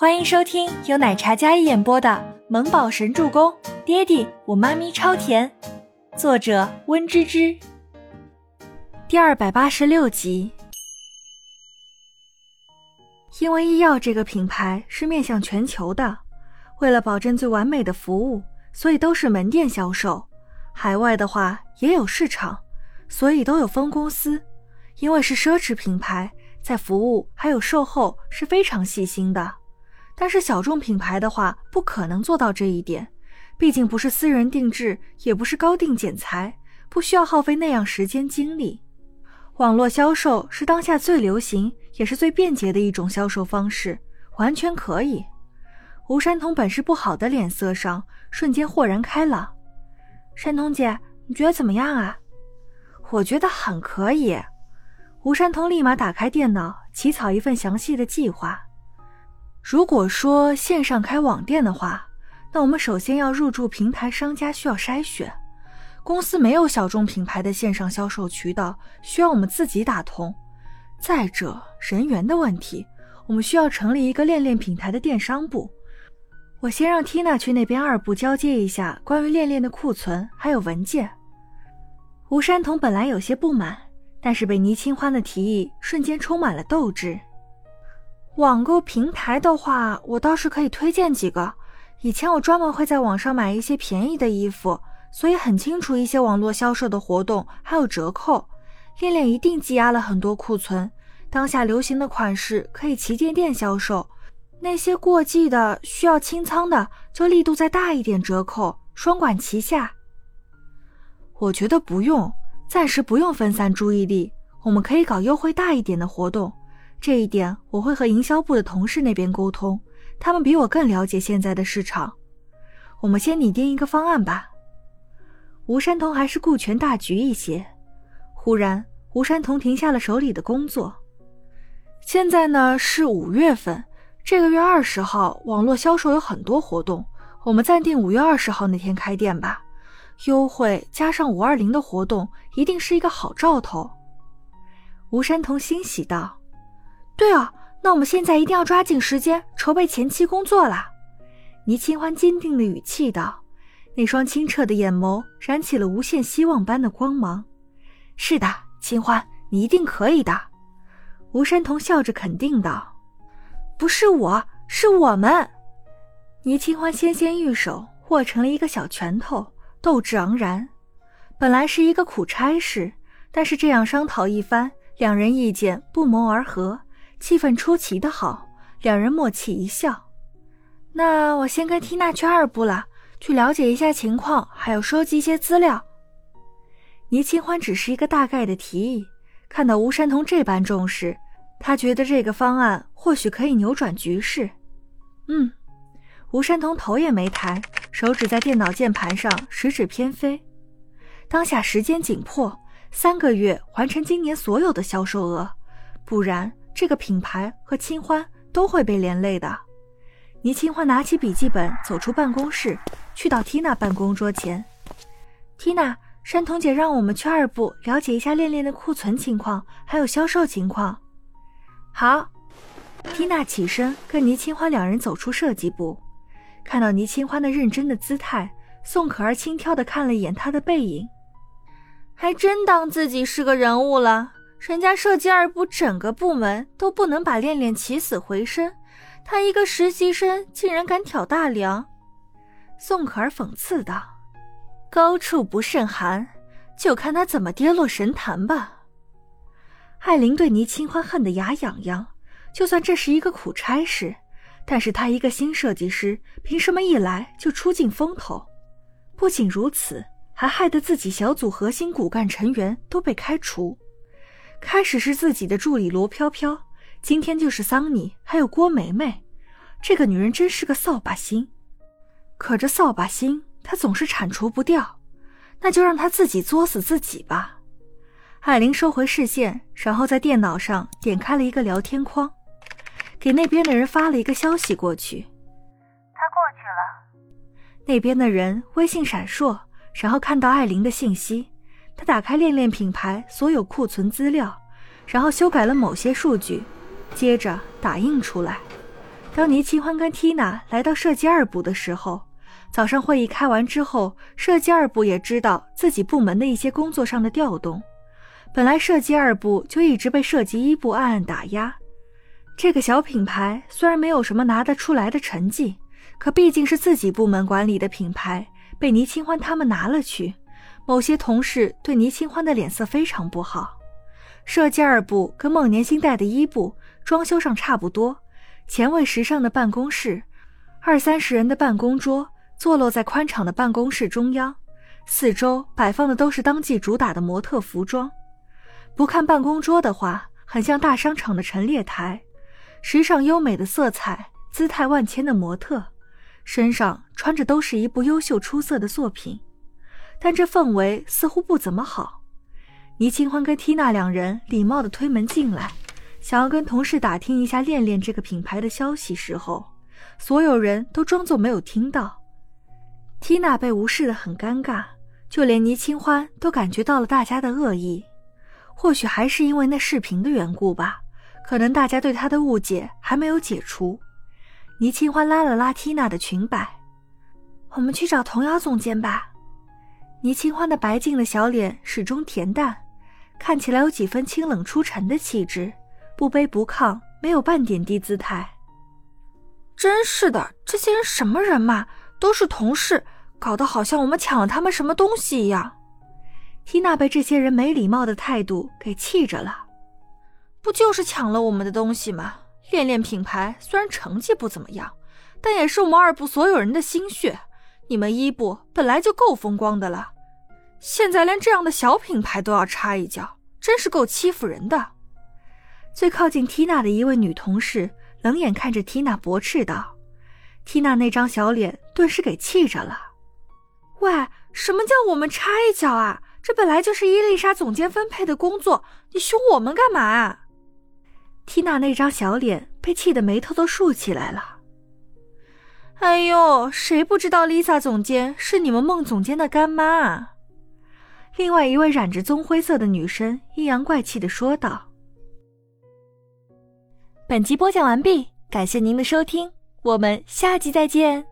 欢迎收听由奶茶嘉一演播的《萌宝神助攻》，爹地我妈咪超甜，作者温芝芝。第二百八十六集。因为医药这个品牌是面向全球的，为了保证最完美的服务，所以都是门店销售。海外的话也有市场，所以都有分公司。因为是奢侈品牌，在服务还有售后是非常细心的。但是小众品牌的话，不可能做到这一点，毕竟不是私人定制，也不是高定剪裁，不需要耗费那样时间精力。网络销售是当下最流行也是最便捷的一种销售方式，完全可以。吴山童本是不好的脸色上瞬间豁然开朗。山童姐，你觉得怎么样啊？我觉得很可以。吴山童立马打开电脑，起草一份详细的计划。如果说线上开网店的话，那我们首先要入驻平台商家需要筛选，公司没有小众品牌的线上销售渠道，需要我们自己打通。再者，人员的问题，我们需要成立一个恋恋品牌的电商部。我先让缇娜去那边二部交接一下关于恋恋的库存还有文件。吴山童本来有些不满。但是被倪清欢的提议瞬间充满了斗志。网购平台的话，我倒是可以推荐几个。以前我专门会在网上买一些便宜的衣服，所以很清楚一些网络销售的活动还有折扣。恋恋一定积压了很多库存，当下流行的款式可以旗舰店销售。那些过季的需要清仓的，就力度再大一点折扣，双管齐下。我觉得不用。暂时不用分散注意力，我们可以搞优惠大一点的活动。这一点我会和营销部的同事那边沟通，他们比我更了解现在的市场。我们先拟定一个方案吧。吴山童还是顾全大局一些。忽然，吴山童停下了手里的工作。现在呢是五月份，这个月二十号网络销售有很多活动，我们暂定五月二十号那天开店吧。优惠加上五二零的活动，一定是一个好兆头。吴山童欣喜道：“对啊，那我们现在一定要抓紧时间筹备前期工作啦。”倪清欢坚定的语气道，那双清澈的眼眸燃起了无限希望般的光芒。“是的，清欢，你一定可以的。”吴山童笑着肯定道。“不是我，是我们。”倪清欢纤纤玉手握成了一个小拳头。斗志昂然，本来是一个苦差事，但是这样商讨一番，两人意见不谋而合，气氛出奇的好，两人默契一笑。那我先跟缇娜去二部了，去了解一下情况，还有收集一些资料。倪清欢只是一个大概的提议，看到吴山童这般重视，他觉得这个方案或许可以扭转局势。嗯，吴山童头也没抬。手指在电脑键盘上食指偏飞，当下时间紧迫，三个月完成今年所有的销售额，不然这个品牌和清欢都会被连累的。倪清欢拿起笔记本，走出办公室，去到缇娜办公桌前。缇娜，山童姐让我们去二部了解一下恋恋的库存情况，还有销售情况。好，缇娜起身跟倪清欢两人走出设计部。看到倪清欢的认真的姿态，宋可儿轻佻的看了一眼她的背影，还真当自己是个人物了。人家设计二部整个部门都不能把恋恋起死回生，他一个实习生竟然敢挑大梁。宋可儿讽刺道：“高处不胜寒，就看他怎么跌落神坛吧。”艾琳对倪清欢恨得牙痒痒，就算这是一个苦差事。但是他一个新设计师，凭什么一来就出尽风头？不仅如此，还害得自己小组核心骨干成员都被开除。开始是自己的助理罗飘飘，今天就是桑尼，还有郭梅梅。这个女人真是个扫把星。可这扫把星，她总是铲除不掉，那就让她自己作死自己吧。艾琳收回视线，然后在电脑上点开了一个聊天框。给那边的人发了一个消息过去，他过去了。那边的人微信闪烁，然后看到艾琳的信息，他打开恋恋品牌所有库存资料，然后修改了某些数据，接着打印出来。当倪清欢跟缇娜来到设计二部的时候，早上会议开完之后，设计二部也知道自己部门的一些工作上的调动。本来设计二部就一直被设计一部暗暗打压。这个小品牌虽然没有什么拿得出来的成绩，可毕竟是自己部门管理的品牌，被倪清欢他们拿了去。某些同事对倪清欢的脸色非常不好。设计二部跟孟年星带的一部装修上差不多，前卫时尚的办公室，二三十人的办公桌坐落在宽敞的办公室中央，四周摆放的都是当季主打的模特服装。不看办公桌的话，很像大商场的陈列台，时尚优美的色彩，姿态万千的模特，身上穿着都是一部优秀出色的作品，但这氛围似乎不怎么好。倪清欢跟缇娜两人礼貌地推门进来，想要跟同事打听一下恋恋这个品牌的消息时候，所有人都装作没有听到。缇娜被无视的很尴尬，就连倪清欢都感觉到了大家的恶意。或许还是因为那视频的缘故吧，可能大家对他的误解还没有解除。倪清欢拉了拉缇娜的裙摆，我们去找童谣总监吧。倪清欢的白净的小脸始终恬淡，看起来有几分清冷出尘的气质，不卑不亢，没有半点低姿态。真是的，这些人什么人嘛，都是同事，搞得好像我们抢了他们什么东西一样。缇娜被这些人没礼貌的态度给气着了，不就是抢了我们的东西吗？恋恋品牌虽然成绩不怎么样，但也是我们二部所有人的心血。你们一部本来就够风光的了，现在连这样的小品牌都要插一脚，真是够欺负人的。最靠近缇娜的一位女同事冷眼看着缇娜，驳斥道：“缇娜那张小脸顿时给气着了。喂，什么叫我们插一脚啊？”这本来就是伊丽莎总监分配的工作，你凶我们干嘛？缇娜那张小脸被气得眉头都竖起来了。哎呦，谁不知道 Lisa 总监是你们孟总监的干妈啊？另外一位染着棕灰色的女生阴阳怪气的说道。本集播讲完毕，感谢您的收听，我们下集再见。